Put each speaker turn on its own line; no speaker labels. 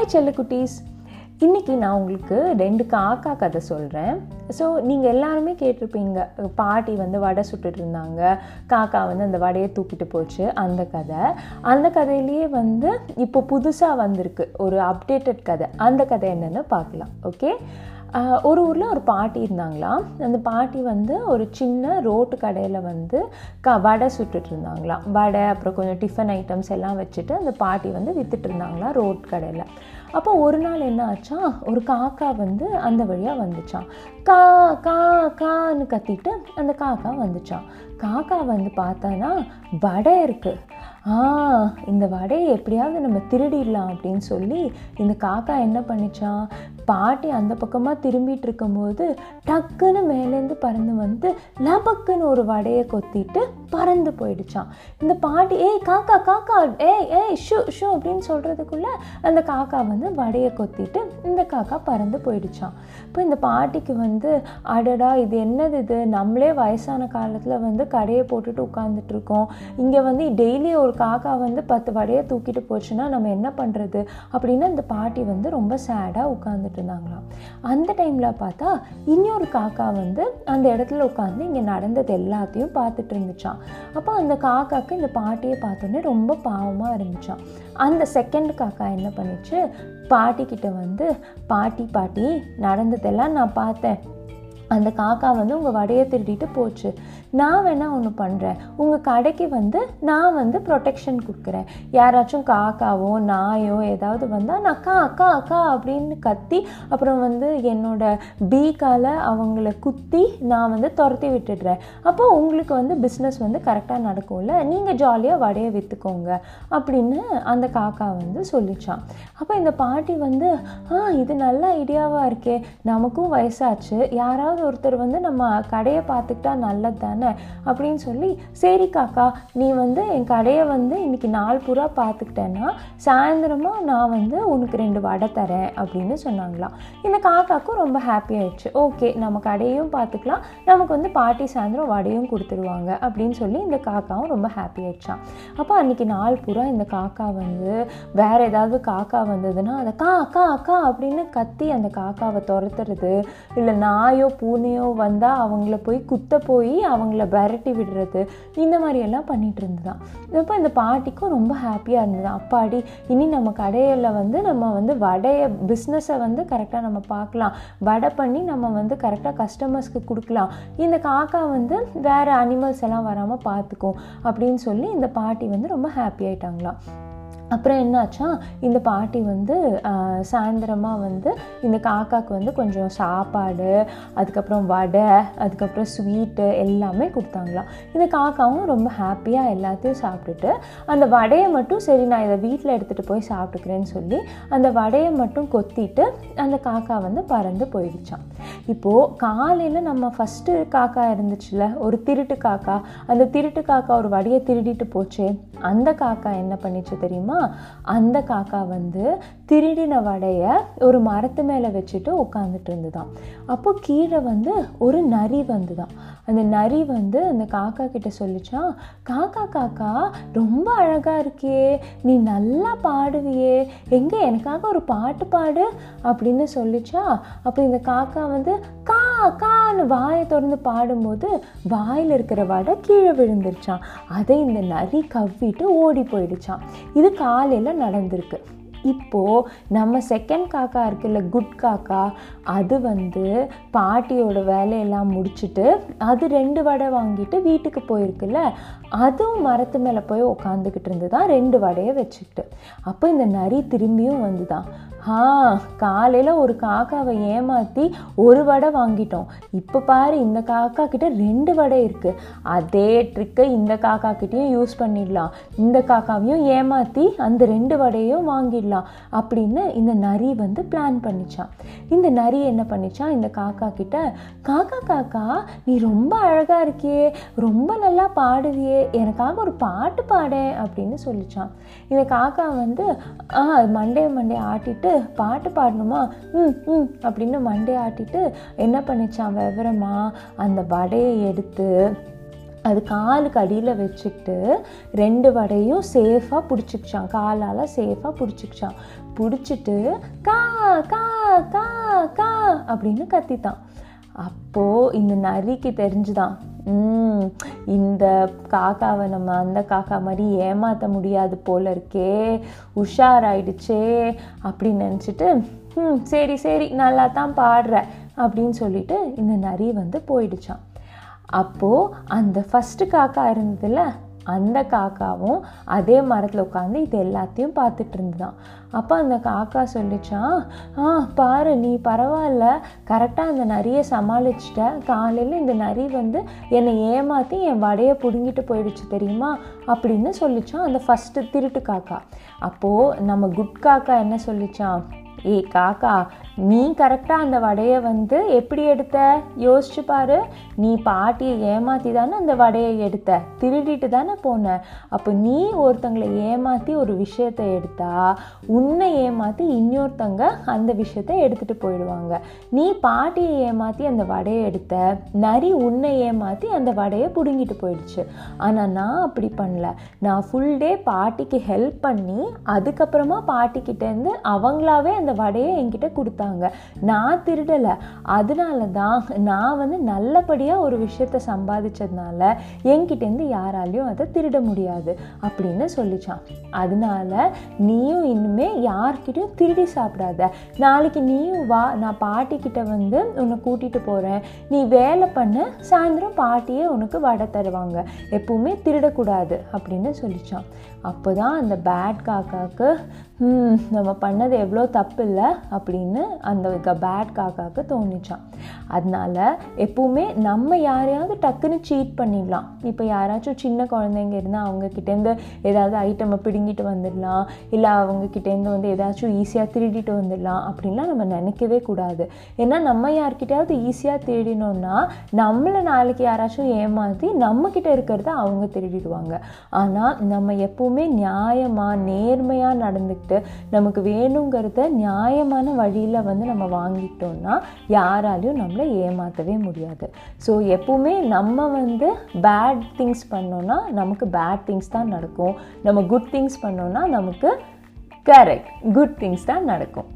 Hi செல்லக்குட்டீஸ் இன்றைக்கி நான் உங்களுக்கு ரெண்டு காக்கா கதை சொல்கிறேன் ஸோ நீங்கள் எல்லாருமே கேட்டிருப்பீங்க பாட்டி வந்து வடை சுட்டுட்டு இருந்தாங்க காக்கா வந்து அந்த வடையை தூக்கிட்டு போச்சு அந்த கதை. அந்த கதையிலேயே வந்து இப்போ புதுசாக வந்திருக்கு ஒரு அப்டேட்டட் கதை. அந்த கதை என்னென்னு பார்க்கலாம் ஓகே ஒரு ஊரில் ஒரு பாட்டி இருந்தாங்களாம் அந்த பாட்டி வந்து ஒரு சின்ன ரோட்டு கடையில் வந்து க வடை சுட்டுட்டு இருந்தாங்களாம் வடை அப்புறம் கொஞ்சம் டிஃபன் ஐட்டம்ஸ் எல்லாம் வச்சுட்டு அந்த பாட்டி வந்து வித்துட்டு இருந்தாங்களாம் ரோட் கடையில். அப்போ ஒரு நாள் என்ன ஆச்சா? ஒரு காக்கா வந்து அந்த வழியாக வந்துச்சான் கா கா கான்னு கத்திட்டு அந்த காக்கா வந்துச்சான் காக்கா வந்து பார்த்தானா வடை இருக்குது ஆ இந்த வடையை எப்படியாவது நம்ம திருடிடலாம் அப்படின்னு சொல்லி இந்த காக்கா என்ன பண்ணிச்சான் பாட்டி அந்த பக்கமாக திரும்பிட்டு இருக்கும்போது டக்குன்னு மேலேருந்து பறந்து வந்து லபக்குன்னு ஒரு வடையை கொத்திட்டு பறந்து போயிடுச்சான் இந்த பாட்டி ஏய் காக்கா காக்கா ஏய் ஏய் ஷூ ஷூ அப்படின்னு சொல்கிறதுக்குள்ளே அந்த காக்கா வந்து வடையை கொத்திட்டு இந்த காக்கா பறந்து போயிடுச்சான் இப்போ இந்த பாட்டிக்கு வந்து அடடா இது என்னது இது? நம்மளே வயசான காலத்தில் வந்து கடையை போட்டுட்டு உட்காந்துட்டு இருக்கோம் இங்கே வந்து டெய்லி ஒரு காக்கா வந்து பத்து வடையை தூக்கிட்டு போச்சுன்னா நம்ம என்ன பண்ணுறது அப்படின்னு அந்த பாட்டி வந்து ரொம்ப சேடாக உட்காந்துட்டு இருந்தாங்களாம் அந்த டைமில் பார்த்தா இன்னொரு காக்கா வந்து அந்த இடத்துல உட்காந்து இங்கே நடந்தது எல்லாத்தையும் பார்த்துட்டு இருந்துச்சான் அப்போ அந்த காக்காக்கு இந்த பாட்டியை பார்த்தோன்னே ரொம்ப பாவமாக இருந்துச்சான் அந்த செகண்ட் காக்கா என்ன பண்ணுச்சு பாட்டிக்கிட்ட வந்து பாட்டி பாட்டி நடந்ததெல்லாம் நான் பார்த்தேன். அந்த காக்கா வந்து உங்கள் வடையை திருடிட்டு போச்சு. நான் வேணால் ஒன்று பண்ணுறேன் உங்கள் கடைக்கு வந்து நான் வந்து ப்ரொடெக்ஷன் கொடுக்குறேன். யாராச்சும் காக்காவோ நாயோ ஏதாவது வந்தால் நான் அக்கா அக்கா அக்கா அப்படின்னு கத்தி அப்புறம் வந்து என்னோட பீக்கால் அவங்கள குத்தி நான் வந்து துரத்தி விட்டுடுறேன். அப்போ உங்களுக்கு வந்து பிஸ்னஸ் வந்து கரெக்டாக நடக்கும்ல? நீங்கள் ஜாலியாக வடையை விற்றுக்கோங்க அப்படின்னு அந்த காக்கா வந்து சொல்லிச்சான். அப்போ இந்த பாட்டி வந்து ஆ இது நல்ல ஐடியாவாக இருக்கே. நமக்கும் வயசாச்சு. யாராவது ஒருத்தர் வந்து நம்ம கடையை பார்த்துக்கிட்டா நல்லது தானே அப்படின்னு சொல்லி சரி காக்கா நீ வந்து என் கடையை வந்து இன்னைக்கு நாள் பூரா பார்த்துக்கிட்டேன்னா சாயந்தரமாக நான் வந்து உனக்கு ரெண்டு வடை தரேன் அப்படின்னு சொன்னாங்களாம் இந்த காக்காக்கும் ரொம்ப ஹாப்பி ஆயிடுச்சு. ஓகே நம்ம கடையும் பார்த்துக்கலாம் நமக்கு வந்து பாட்டி சாயந்தரம் வடையும் கொடுத்துருவாங்க அப்படின்னு சொல்லி இந்த காக்காவும் ரொம்ப ஹாப்பி ஆயிடுச்சான் அப்போ அன்னைக்கு நாள் பூரா இந்த காக்கா வந்து வேற ஏதாவது காக்கா வந்ததுன்னா அதை கா அக்கா அக்கா அப்படின்னு கத்தி அந்த காக்காவை துரத்துறது. இல்லை நாயோ பூனையோ வந்தால் அவங்கள போய் குத்த போய் அவங்க அவங்கள விரட்டி விடுறது இந்த மாதிரியெல்லாம் பண்ணிகிட்டு பண்ணிட்டு இருந்துதான் அப்போ இந்த பாட்டிக்கும் ரொம்ப ஹாப்பியாக இருந்தது அப்பாடி இனி நம்ம கடையில் வந்து நம்ம வந்து வடையை பிஸ்னஸை வந்து கரெக்டாக நம்ம பார்க்கலாம். வடை பண்ணி நம்ம வந்து கரெக்டாக கஸ்டமர்ஸ்க்கு கொடுக்கலாம். இந்த காக்கா வந்து வேறு அனிமல்ஸ் எல்லாம் வராமல் பார்த்துக்கும் அப்படின்னு சொல்லி இந்த பாட்டி வந்து ரொம்ப ஹாப்பி ஆகிட்டாங்களாம் அப்புறம் என்னாச்சா இந்த பாட்டி வந்து சாயந்தரமாக வந்து இந்த காக்காவுக்கு வந்து கொஞ்சம் சாப்பாடு அதுக்கப்புறம் வடை அதுக்கப்புறம் ஸ்வீட்டு எல்லாமே கொடுத்தாங்களாம். இந்த காக்காவும் ரொம்ப ஹாப்பியாக எல்லாத்தையும் சாப்பிட்டுட்டு அந்த வடையை மட்டும் சரி நான் இதை வீட்டில் எடுத்துகிட்டு போய் சாப்பிட்டுக்கிறேன்னு சொல்லி அந்த வடையை மட்டும் கொத்திட்டு அந்த காக்கா வந்து பறந்து போயிடுச்சான் இப்போது காலையில் நம்ம ஃபஸ்ட்டு காக்கா இருந்துச்சுல ஒரு திருட்டு காக்கா. அந்த திருட்டு காக்கா ஒரு வடியை திருடிட்டு போச்சே. அந்த காக்கா என்ன பண்ணிச்சு தெரியுமா? அந்த காக்கா வந்து திருடின வடையை ஒரு மரத்து மேலே வச்சுட்டு உட்காந்துட்டு இருந்துதான். அப்போ கீழே வந்து ஒரு நரி வந்துதான். அந்த நரி வந்து அந்த காக்கா கிட்ட சொல்லிச்சான் காக்கா காக்கா ரொம்ப அழகாக இருக்கியே நீ நல்லா பாடுவியே எங்கே எனக்காக ஒரு பாட்டு பாடு அப்படின்னு சொல்லிச்சா. அப்போ இந்த காக்கா வந்து கா கான்னு வாயை திறந்து பாடும்போது வாயில் இருக்கிற வடை கீழே விழுந்துருச்சான் அதை இந்த நரி கவ்விட்டு ஓடி போயிடுச்சான் இது காலையில் நடந்திருக்கு. இப்போது நம்ம செகண்ட் காக்கா இருக்குல்ல குட் காக்கா அது வந்து பாட்டியோட வேலையெல்லாம் முடிச்சுட்டு அது ரெண்டு வடை வாங்கிட்டு வீட்டுக்கு போயிருக்குல்ல அதுவும் மரத்து மேலே போய் உக்காந்துக்கிட்டு இருந்து தான் ரெண்டு வடையை வச்சுக்கிட்டு. அப்போ இந்த நரி திரும்பியும் வந்துதான். ஆ காலையில் ஒரு காக்காவை ஏமாற்றி ஒரு வடை வாங்கிட்டோம். இப்போ பாரு இந்த காக்கா கிட்ட ரெண்டு வடை இருக்குது அதே ட்ரிக்கை இந்த காக்கா கிட்டேயும் யூஸ் பண்ணிடலாம். இந்த காக்காவையும் ஏமாற்றி அந்த ரெண்டு வடையும் வாங்கிடலாம் அப்படின்னு இந்த நரி வந்து பிளான் பண்ணிச்சான். இந்த நரி என்ன பண்ணிச்சான்? இந்த காக்கா கிட்ட காக்கா காக்கா நீ ரொம்ப அழகாக இருக்கியே ரொம்ப நல்லா பாடுவியே எனக்காக ஒரு பாட்டு பாடேன் அப்படின்னு சொல்லிச்சான். இந்த காக்கா வந்து ஆ மண்டே மண்டே ஆட்டிட்டு பாட்டு பாடணுமா? ம் ம் அப்படின்னு மண்டே ஆட்டிட்டு என்ன பண்ணிச்சான் விவரமா? அந்த வடையை எடுத்து அது காலுக்கு அடியில் வச்சுக்கிட்டு ரெண்டு வடையும் சேஃபாக பிடிச்சிக்கிச்சான். காலால் சேஃபாக பிடிச்சிக்கிச்சான். பிடிச்சிட்டு கா கா கா கா அப்படின்னு கத்தித்தான் அப்போது இந்த நரிக்கு தெரிஞ்சுதான். ம் இந்த காக்காவை நம்ம அந்த காக்கா மாதிரி ஏமாற்ற முடியாது போல இருக்கே உஷாராயிடுச்சே அப்படின்னு நினச்சிட்டு ம் சரி சரி நல்லா தான் பாடுற அப்படின்னு சொல்லிட்டு இந்த நரி வந்து போயிடுச்சான் அப்போது அந்த ஃபஸ்ட்டு காக்கா இருந்ததுல அந்த காக்காவும் அதே மரத்தில் உட்காந்து இது எல்லாத்தையும் பார்த்துட்டு இருந்துதான் அப்போ அந்த காக்கா சொல்லிச்சான் ஆ பாரு நீ பரவாயில்ல. கரெக்டாக அந்த நரியை சமாளிச்சிட்ட. காலையில் இந்த நரி வந்து என்னை ஏமாற்றி என் வடையை பிடுங்கிட்டு போயிடுச்சு தெரியுமா? அப்படின்னு சொல்லிச்சான் அந்த ஃபஸ்ட்டு திருட்டு காக்கா. அப்போது நம்ம குட் காக்கா என்ன சொல்லிச்சான் ஏய் காக்கா நீ கரெக்டாக அந்த வடையை வந்து எப்படி எடுத்த? யோசிச்சு பாரு. நீ பாட்டியை ஏமாற்றி தானே அந்த வடையை எடுத்த? திருடிட்டு தானே போன? அப்போ நீ ஒருத்தங்களை ஏமாற்றி ஒரு விஷயத்தை எடுத்தா உன்னை ஏமாற்றி இன்னொருத்தங்க அந்த விஷயத்தை எடுத்துகிட்டு போயிடுவாங்க. நீ பாட்டியை ஏமாற்றி அந்த வடையை எடுத்த நரி உன்னை ஏமாற்றி அந்த வடையை பிடுங்கிட்டு போயிடுச்சு. ஆனால் நான் அப்படி பண்ணல. நான் ஃபுல் டே பாட்டிக்கு ஹெல்ப் பண்ணி அதுக்கப்புறமா பாட்டிக்கிட்டேருந்து அவங்களாவே அந்த வடையை என்கிட்ட கொடுத்தாங்க. நான் திருடலை. அதனால தான் நான் வந்து நல்லபடியாக ஒரு விஷயத்த சம்பாதிச்சதுனால என்கிட்டேருந்து யாராலையும் அதை திருட முடியாது அப்படின்னு சொல்லிச்சான். அதனால நீயும் இன்னுமே யார்கிட்டையும் திருடி சாப்பிடாத. நாளைக்கு நீயும் வா நான் பாட்டிக்கிட்ட வந்து உன்னை கூட்டிகிட்டு போகிறேன் நீ வேலை பண்ண சாயந்தரம் பாட்டியே உனக்கு வடை தருவாங்க. எப்பவுமே திருடக்கூடாது அப்படின்னு சொல்லிச்சான். அப்போ தான் அந்த பேட் காக்காவுக்கு "ஹம், நம்ம பண்ணது எவ்வளோ தப்பு. இல்லை அப்படின்னு அந்த பேட் காக்காவுக்கு தோணிச்சான். அதனால எப்பவுமே நம்ம யாரையாவது டக்குன்னு சீட் பண்ணிடலாம். இப்போ யாராச்சும் சின்ன குழந்தைங்க இருந்தால் அவங்கக்கிட்டேருந்து ஏதாவது ஐட்டமை பிடுங்கிட்டு வந்துடலாம். இல்லை அவங்கக்கிட்டேருந்து வந்து ஏதாச்சும் ஈஸியாக திருடிட்டு வந்துடலாம் அப்படின்லாம் நம்ம நினைக்கவே கூடாது. ஏன்னா நம்ம யார்கிட்டயாவது ஈஸியாக திருடினோம்னா நம்மளை நாளைக்கு யாராச்சும் ஏமாற்றி நம்மக்கிட்ட இருக்கிறத அவங்க திருடிடுவாங்க. ஆனால் நம்ம எப்பவுமே நியாயமாக நேர்மையாக நடந்துக்கிட்டு நமக்கு வேணுங்கிறத நியாயமான வழியில் வந்து நம்ம வாங்கிட்டோம்னா யாராலையும் நம்மளை ஏமாற்றவே முடியாது. ஸோ எப்போவுமே நம்ம வந்து பேட் திங்ஸ் பண்ணோன்னா நமக்கு பேட் திங்ஸ் தான் நடக்கும். நம்ம குட் திங்ஸ் பண்ணோன்னா நமக்கு கரெக்ட் குட் திங்ஸ் தான் நடக்கும்.